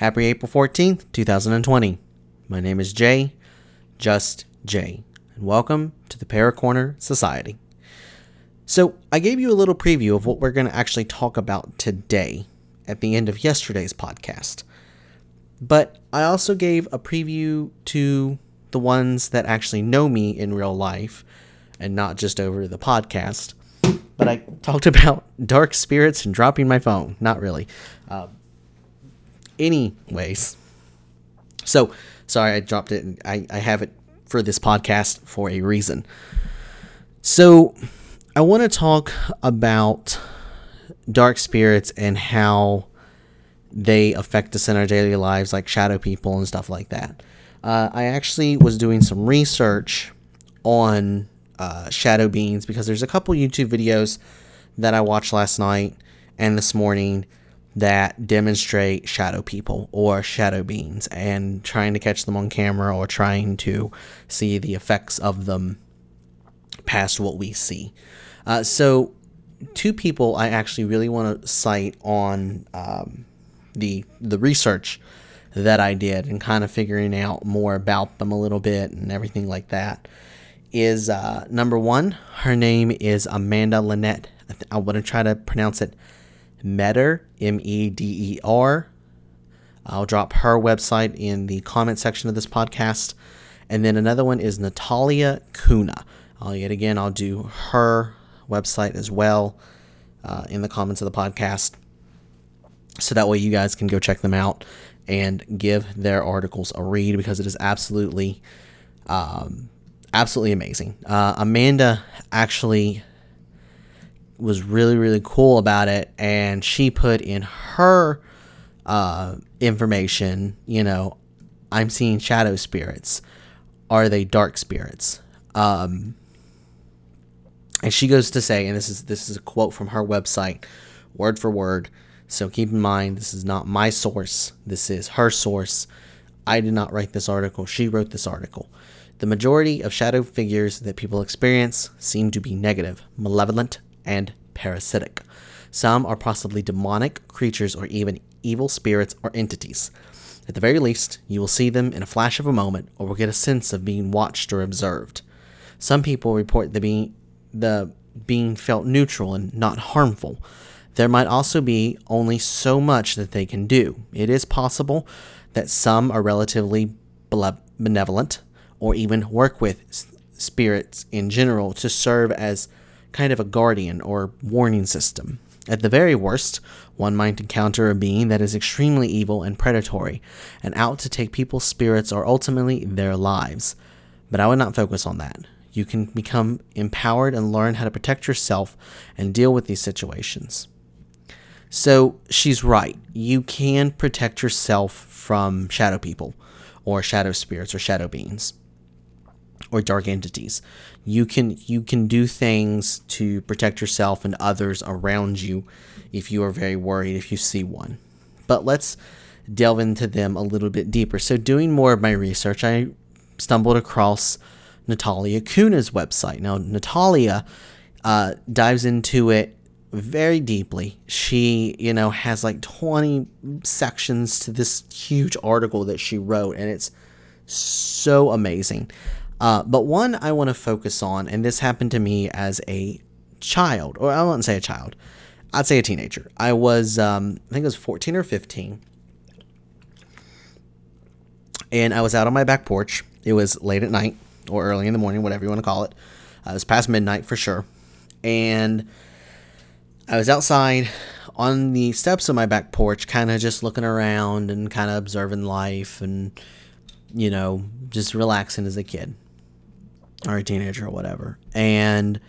Happy April 14th, 2020. My name is Jay, just Jay, and welcome to the Paracorner Society. So, I gave you a little preview of what we're going to actually talk about today at the end of yesterday's podcast. But I also gave a preview to the ones that actually know me in real life and not just over the podcast. But I talked about dark spirits and dropping my phone. Not really. Uh, anyways, so sorry I dropped it. I, I have it for this podcast for a reason. So I want to talk about dark spirits and how they affect us in our daily lives, like shadow people and stuff like that. Uh, I actually was doing some research on uh, shadow beings because there's a couple YouTube videos that I watched last night and this morning that demonstrate shadow people or shadow beings and trying to catch them on camera or trying to see the effects of them past what we see. Uh, so, two people I actually really want to cite on um, the the research that I did and kind of figuring out more about them a little bit and everything like that is uh, number one. Her name is Amanda Linette. I, th- I want to try to pronounce it Meder, M E D E R. I'll drop her website in the comment section of this podcast. And then another one is Natalia Kuna. Yet again, I'll do her website as well uh, in the comments of the podcast. So that way you guys can go check them out and give their articles a read because it is absolutely, um, absolutely amazing. Uh, Amanda actually was really, really cool about it. And she put in her uh, information, you know, I'm seeing shadow spirits. Are they dark spirits? Um, and she goes to say, and this is this is a quote from her website, word for word. So keep in mind, this is not my source. This is her source. I did not write this article. She wrote this article. The majority of shadow figures that people experience seem to be negative, malevolent, and parasitic. Some are possibly demonic creatures or even evil spirits or entities. At the very least, you will see them in a flash of a moment or will get a sense of being watched or observed. Some people report the being the being felt neutral and not harmful. There might also be only so much that they can do. It is possible that some are relatively benevolent or even work with spirits in general to serve as kind of a guardian or warning system. At the very worst, one might encounter a being that is extremely evil and predatory, and out to take people's spirits or ultimately their lives. But I would not focus on that. You can become empowered and learn how to protect yourself and deal with these situations. So she's right. You can protect yourself from shadow people, or shadow spirits, or shadow beings or dark entities. You can you can do things to protect yourself and others around you if you are very worried if you see one. But let's delve into them a little bit deeper. So doing more of my research, I stumbled across Natalia Kuna's website. Now Natalia uh, dives into it very deeply. She, you know, has like 20 sections to this huge article that she wrote, and it's so amazing. Uh, but one I want to focus on, and this happened to me as a child, or I wouldn't say a child, I'd say a teenager. I was, um, I think it was 14 or 15, and I was out on my back porch. It was late at night or early in the morning, whatever you want to call it. Uh, it was past midnight for sure, and I was outside on the steps of my back porch, kind of just looking around and kind of observing life and, you know, just relaxing as a kid or a teenager or whatever. And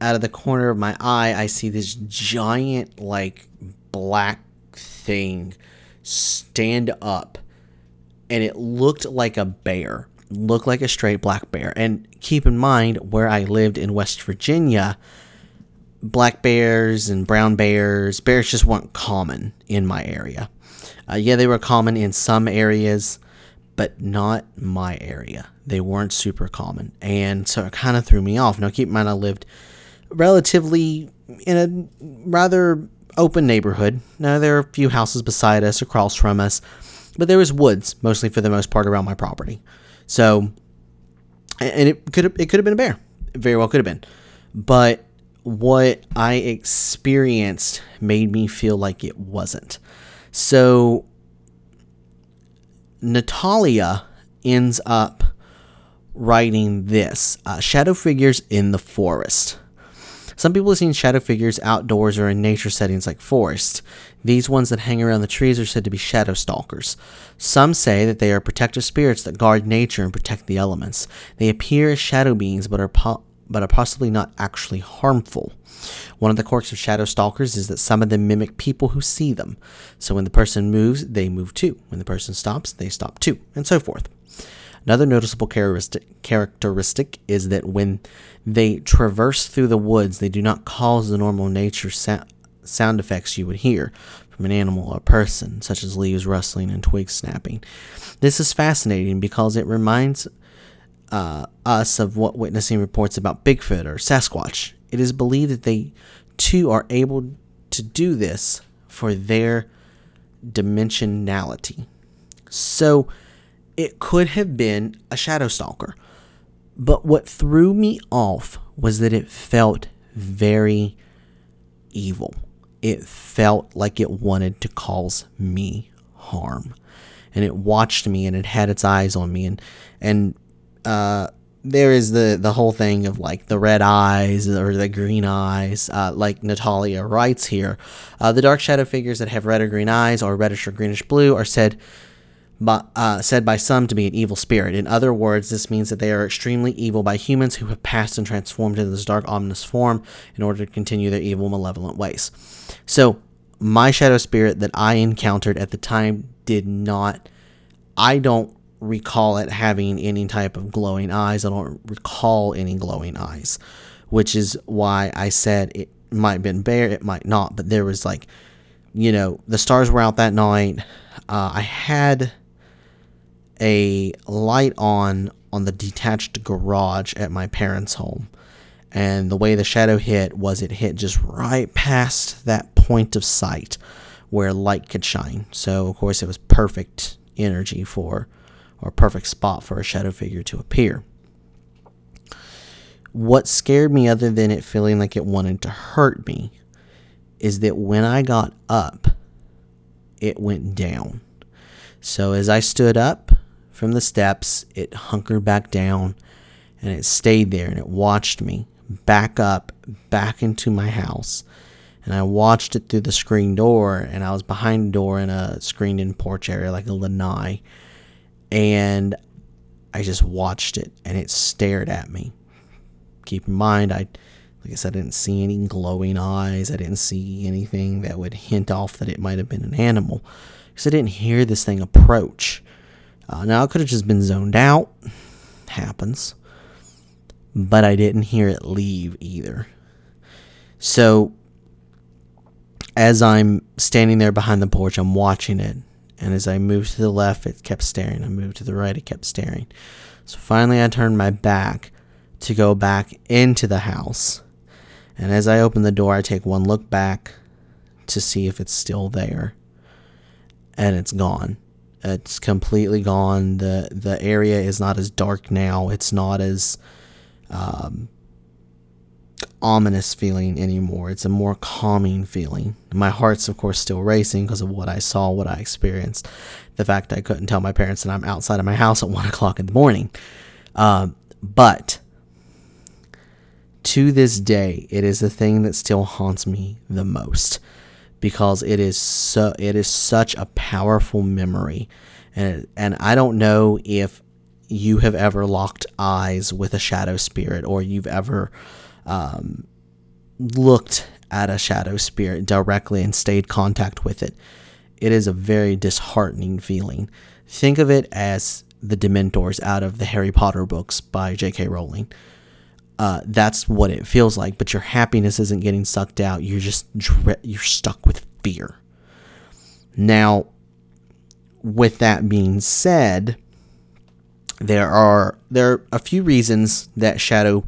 out of the corner of my eye, I see this giant, like, black thing stand up. And it looked like a bear, looked like a straight black bear. And keep in mind, where I lived in West Virginia, black bears and brown bears, bears just weren't common in my area. Uh, yeah, they were common in some areas, but not my area. They weren't super common. And so it kind of threw me off. Now, keep in mind, I lived relatively in a rather open neighborhood. Now there are a few houses beside us, across from us, but there was woods mostly for the most part around my property. So, and it could it could have been a bear. It very well could have been, but what I experienced made me feel like it wasn't. So Natalia ends up writing this uh, Shadow Figures in the Forest. Some people have seen shadow figures outdoors or in nature settings like forest. These ones that hang around the trees are said to be shadow stalkers. Some say that they are protective spirits that guard nature and protect the elements. They appear as shadow beings but are po- but are possibly not actually harmful. One of the quirks of shadow stalkers is that some of them mimic people who see them. So when the person moves, they move too. When the person stops, they stop too, and so forth. Another noticeable characteristic, is that when they traverse through the woods, they do not cause the normal nature sound effects you would hear from an animal or person, such as leaves rustling and twigs snapping. This is fascinating because it reminds uh, us of what witnessing reports about Bigfoot or Sasquatch. It is believed that they too are able to do this for their dimensionality. So it could have been a shadow stalker. But what threw me off was that it felt very evil. It felt like it wanted to cause me harm. And it watched me and it had its eyes on me and and uh, there is the the whole thing of like the red eyes or the green eyes, uh, like Natalia writes here. Uh, the dark shadow figures that have red or green eyes, or reddish or greenish blue, are said by, uh, said by some to be an evil spirit. In other words, this means that they are extremely evil by humans who have passed and transformed into this dark, ominous form in order to continue their evil, malevolent ways. So, my shadow spirit that I encountered at the time did not. I don't recall it having any type of glowing eyes. I don't recall any glowing eyes, which is why I said it might have been bear, it might not, but there was like, you know, the stars were out that night. Uh, I had a light on on the detached garage at my parents' home. And the way the shadow hit was it hit just right past that point of sight where light could shine. So, of course, it was perfect energy for or perfect spot for a shadow figure to appear. What scared me, other than it feeling like it wanted to hurt me, is that when I got up, it went down. So as I stood up from the steps, it hunkered back down and it stayed there and it watched me back up, back into my house. And I watched it through the screen door, and I was behind the door in a screened in porch area, like a lanai and I just watched it and it stared at me. Keep in mind, I, like I said, I didn't see any glowing eyes. I didn't see anything that would hint off that it might have been an animal because I didn't hear this thing approach. Uh, now, I could have just been zoned out. Happens. But I didn't hear it leave either. So, as I'm standing there behind the porch, I'm watching it and as I moved to the left, it kept staring. I moved to the right, it kept staring. So finally, I turned my back to go back into the house. And as I open the door, I take one look back to see if it's still there. And it's gone. It's completely gone. The the area is not as dark now. It's not as um, ominous feeling anymore. It's a more calming feeling. My heart's, of course, still racing because of what I saw, what I experienced. The fact I couldn't tell my parents that I'm outside of my house at one o'clock in the morning. Um, but to this day, it is the thing that still haunts me the most because it is so it is such a powerful memory, and and I don't know if you have ever locked eyes with a shadow spirit or you've ever um, looked at a shadow spirit directly and stayed contact with it, it is a very disheartening feeling. Think of it as the Dementors out of the Harry Potter books by J.K. Rowling. Uh, that's what it feels like, but your happiness isn't getting sucked out. You're just you're stuck with fear. Now, with that being said, there are there are a few reasons that shadow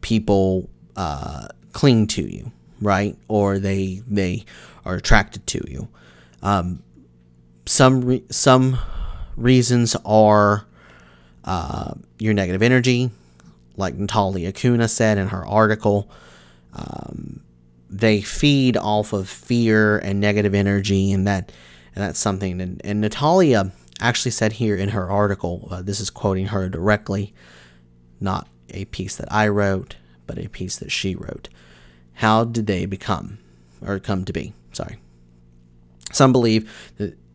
people uh, cling to you. right? Or they they are attracted to you. Um, some re- some reasons are uh, your negative energy, like Natalia Kuna said in her article. Um, they feed off of fear and negative energy, and that and that's something. And, and Natalia actually said here in her article, uh, this is quoting her directly, not a piece that I wrote, but a piece that she wrote. How did they become, or come to be? Sorry. Some believe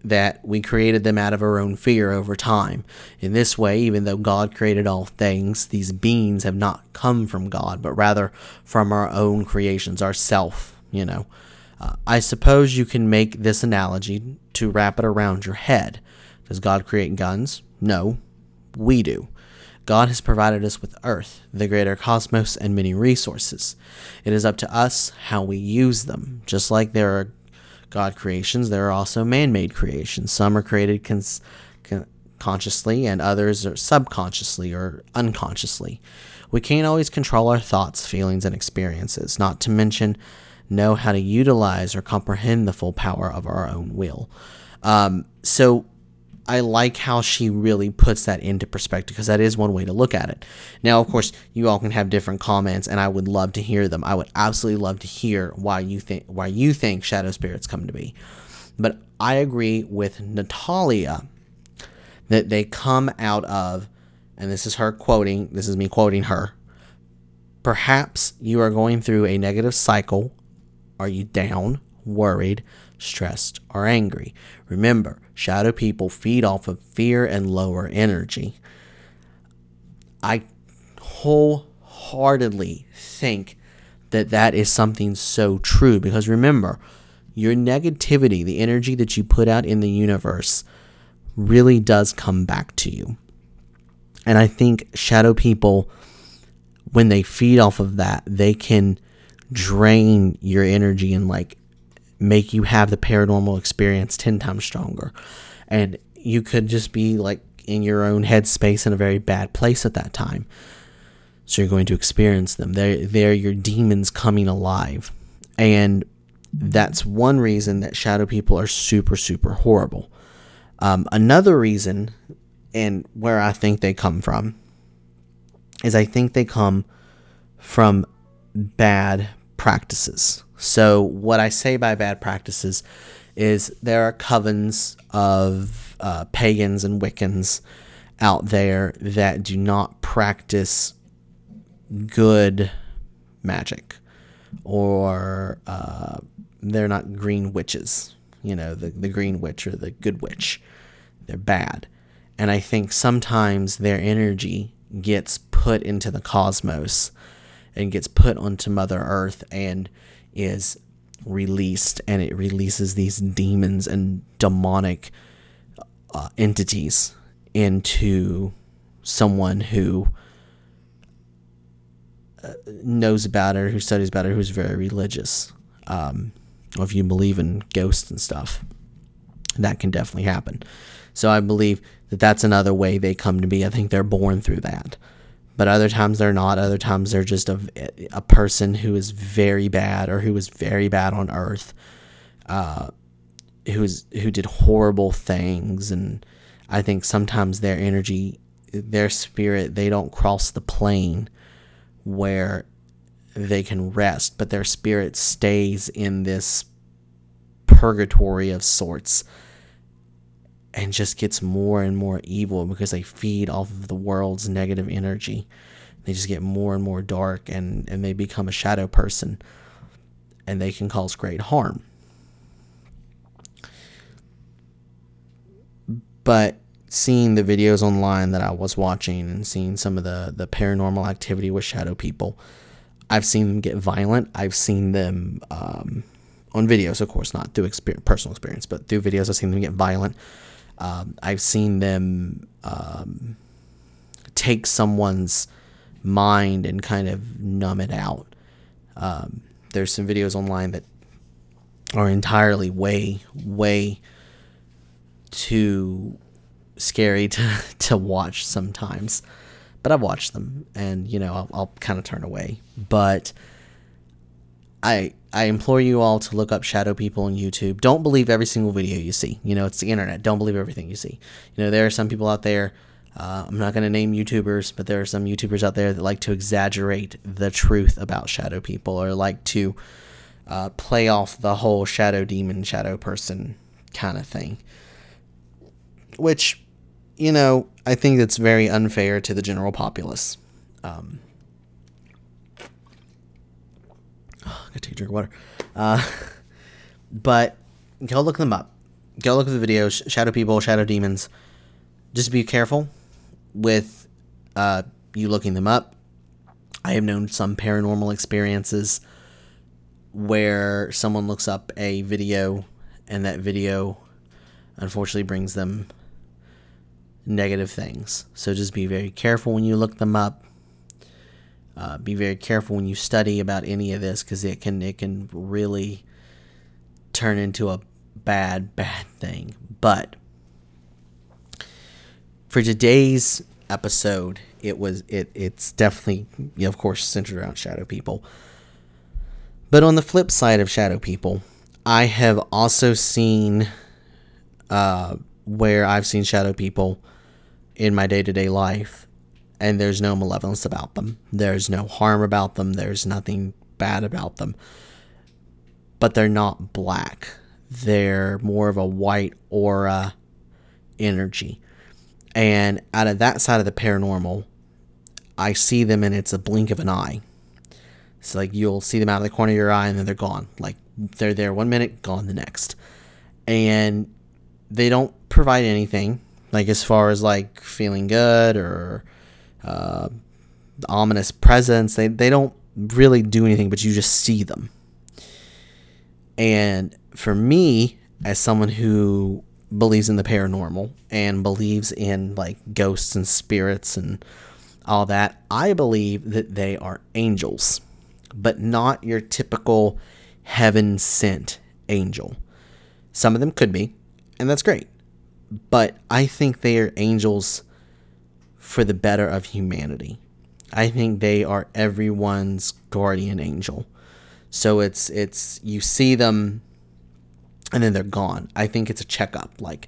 that we created them out of our own fear over time. In this way, even though God created all things, these beings have not come from God, but rather from our own creations, our self, you know. Uh, I suppose you can make this analogy to wrap it around your head. Does God create guns? No, we do. God has provided us with Earth, the greater cosmos, and many resources. It is up to us how we use them. Just like there are God creations, there are also man made creations. Some are created cons- con- consciously, and others are subconsciously or unconsciously. We can't always control our thoughts, feelings, and experiences, not to mention know how to utilize or comprehend the full power of our own will. Um, so I like how she really puts that into perspective because that is one way to look at it. Now, of course, you all can have different comments, and I would love to hear them. I would absolutely love to hear why you think why you think shadow spirits come to be. But I agree with Natalia that they come out of, and this is her quoting. This is me quoting her. Perhaps you are going through a negative cycle. Are you down, worried, stressed, or angry? Remember, shadow people feed off of fear and lower energy. I wholeheartedly think that that is something so true because remember, your negativity, the energy that you put out in the universe, really does come back to you. And I think shadow people, when they feed off of that, they can drain your energy and like make you have the paranormal experience 10 times stronger. And you could just be like in your own headspace in a very bad place at that time. So you're going to experience them. They're, they're your demons coming alive. And that's one reason that shadow people are super, super horrible. Um, another reason, and where I think they come from, is I think they come from bad practices. So, what I say by bad practices is there are covens of uh, pagans and Wiccans out there that do not practice good magic, or uh, they're not green witches. You know, the, the green witch or the good witch. They're bad. And I think sometimes their energy gets put into the cosmos and gets put onto Mother Earth and is released and it releases these demons and demonic uh, entities into someone who uh, knows about it, who studies about it, who's very religious. Um, or if you believe in ghosts and stuff, that can definitely happen. So I believe that that's another way they come to be. I think they're born through that but other times they're not. Other times they're just a, a person who is very bad or who was very bad on Earth, uh, who is who did horrible things. And I think sometimes their energy, their spirit, they don't cross the plane where they can rest, but their spirit stays in this purgatory of sorts and just gets more and more evil because they feed off of the world's negative energy. They just get more and more dark and, and they become a shadow person and they can cause great harm. But seeing the videos online that I was watching and seeing some of the, the paranormal activity with shadow people, I've seen them get violent. I've seen them um, on videos, of course, not through experience, personal experience, but through videos, I've seen them get violent. Um, I've seen them um, take someone's mind and kind of numb it out. Um, there's some videos online that are entirely way, way too scary to, to watch sometimes. But I've watched them and, you know, I'll, I'll kind of turn away. But I I implore you all to look up shadow people on YouTube. Don't believe every single video you see. You know, it's the internet. Don't believe everything you see. You know, there are some people out there. Uh, I'm not going to name YouTubers, but there are some YouTubers out there that like to exaggerate the truth about shadow people or like to uh, play off the whole shadow demon, shadow person kind of thing. Which, you know, I think that's very unfair to the general populace. Um, oh, I gotta take a drink of water. Uh, but go look them up. Go look at the videos. Shadow people, shadow demons. Just be careful with uh, you looking them up. I have known some paranormal experiences where someone looks up a video and that video unfortunately brings them negative things. So just be very careful when you look them up. Uh, be very careful when you study about any of this because it can it can really turn into a bad bad thing. But for today's episode, it was it it's definitely you know, of course centered around shadow people. But on the flip side of shadow people, I have also seen uh, where I've seen shadow people in my day to day life and there's no malevolence about them. There's no harm about them. There's nothing bad about them. But they're not black. They're more of a white aura energy. And out of that side of the paranormal, I see them and it's a blink of an eye. It's like you'll see them out of the corner of your eye and then they're gone. Like they're there one minute, gone the next. And they don't provide anything, like as far as like feeling good or uh, ominous presence. They they don't really do anything, but you just see them. And for me, as someone who believes in the paranormal and believes in like ghosts and spirits and all that, I believe that they are angels, but not your typical heaven sent angel. Some of them could be, and that's great. But I think they are angels for the better of humanity. I think they are everyone's guardian angel. So it's it's you see them and then they're gone. I think it's a checkup like,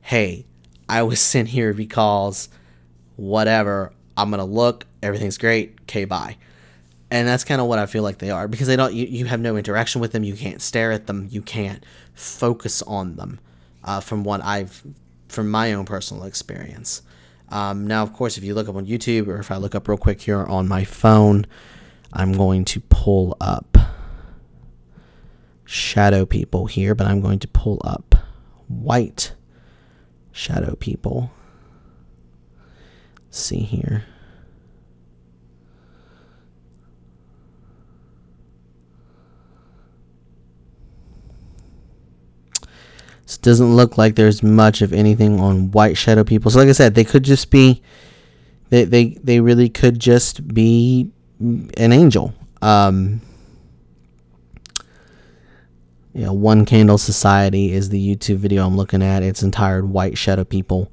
hey, I was sent here because whatever, I'm gonna look, everything's great, okay, bye. And that's kind of what I feel like they are because they don't you, you have no interaction with them, you can't stare at them, you can't focus on them. Uh, from what I've from my own personal experience. Um, now, of course, if you look up on YouTube or if I look up real quick here on my phone, I'm going to pull up shadow people here, but I'm going to pull up white shadow people. Let's see here. So it doesn't look like there's much of anything on white shadow people. So like I said, they could just be they they, they really could just be an angel. Um you know, One Candle Society is the YouTube video I'm looking at. It's entitled White Shadow People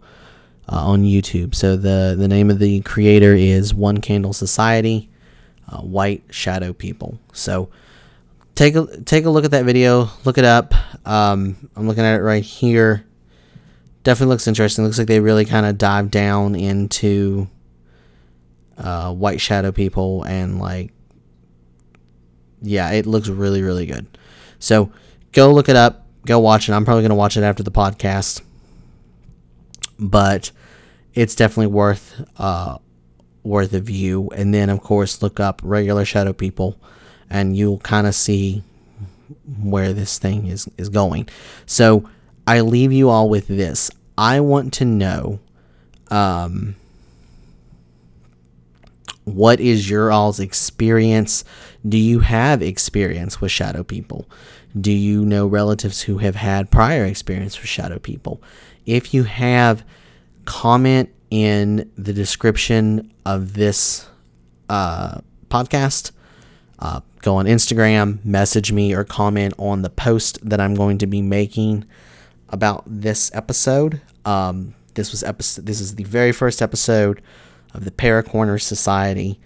uh, on YouTube. So the the name of the creator is One Candle Society, uh, White Shadow People. So take a take a look at that video. Look it up. Um, I'm looking at it right here. Definitely looks interesting. Looks like they really kind of dive down into uh, white shadow people and like, yeah, it looks really really good. So go look it up. Go watch it. I'm probably gonna watch it after the podcast, but it's definitely worth uh, worth a view. And then of course look up regular shadow people and you'll kind of see where this thing is is going. So I leave you all with this. I want to know um, what is your all's experience? Do you have experience with shadow people? Do you know relatives who have had prior experience with shadow people? If you have, comment in the description of this uh, podcast. Uh, go on Instagram, message me, or comment on the post that I'm going to be making about this episode. Um, this was episode. This is the very first episode of the Paracorner Society.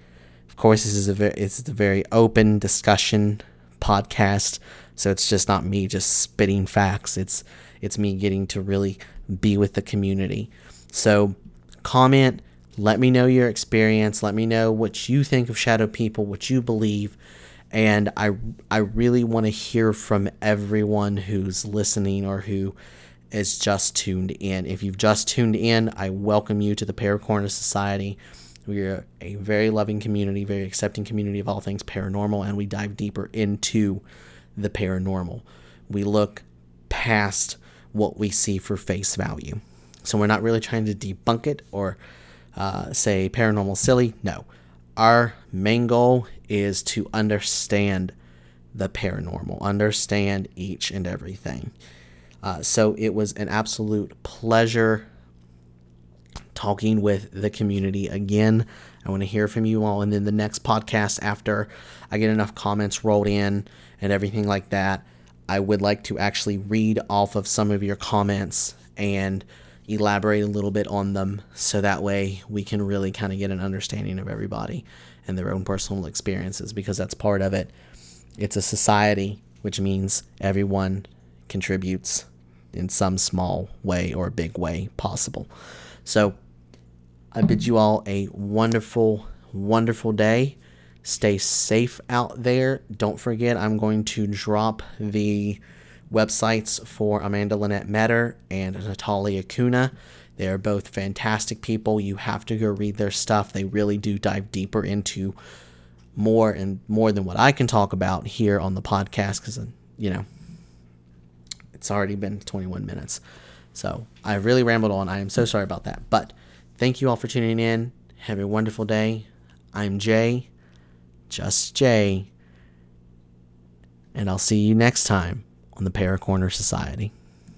Of course, this is a very it's a very open discussion podcast. So it's just not me just spitting facts. It's it's me getting to really be with the community. So comment, let me know your experience, let me know what you think of shadow people, what you believe, and I I really want to hear from everyone who's listening or who is just tuned in. If you've just tuned in, I welcome you to the Paracorner Society. We are a very loving community, very accepting community of all things paranormal, and we dive deeper into the paranormal. We look past what we see for face value. So we're not really trying to debunk it or uh, say paranormal silly. No. Our main goal is to understand the paranormal, understand each and everything. Uh, so it was an absolute pleasure talking with the community again. I want to hear from you all. And then the next podcast, after I get enough comments rolled in and everything like that, I would like to actually read off of some of your comments and elaborate a little bit on them so that way we can really kind of get an understanding of everybody and their own personal experiences because that's part of it. It's a society, which means everyone contributes in some small way or big way possible. So I bid you all a wonderful, wonderful day. Stay safe out there. Don't forget, I'm going to drop the websites for Amanda Linette Meder and Natalia Kuna. They are both fantastic people. You have to go read their stuff. They really do dive deeper into more and more than what I can talk about here on the podcast because, you know, it's already been 21 minutes. So I really rambled on. I am so sorry about that. But thank you all for tuning in. Have a wonderful day. I'm Jay just Jay. And I'll see you next time on the Paracorner Society.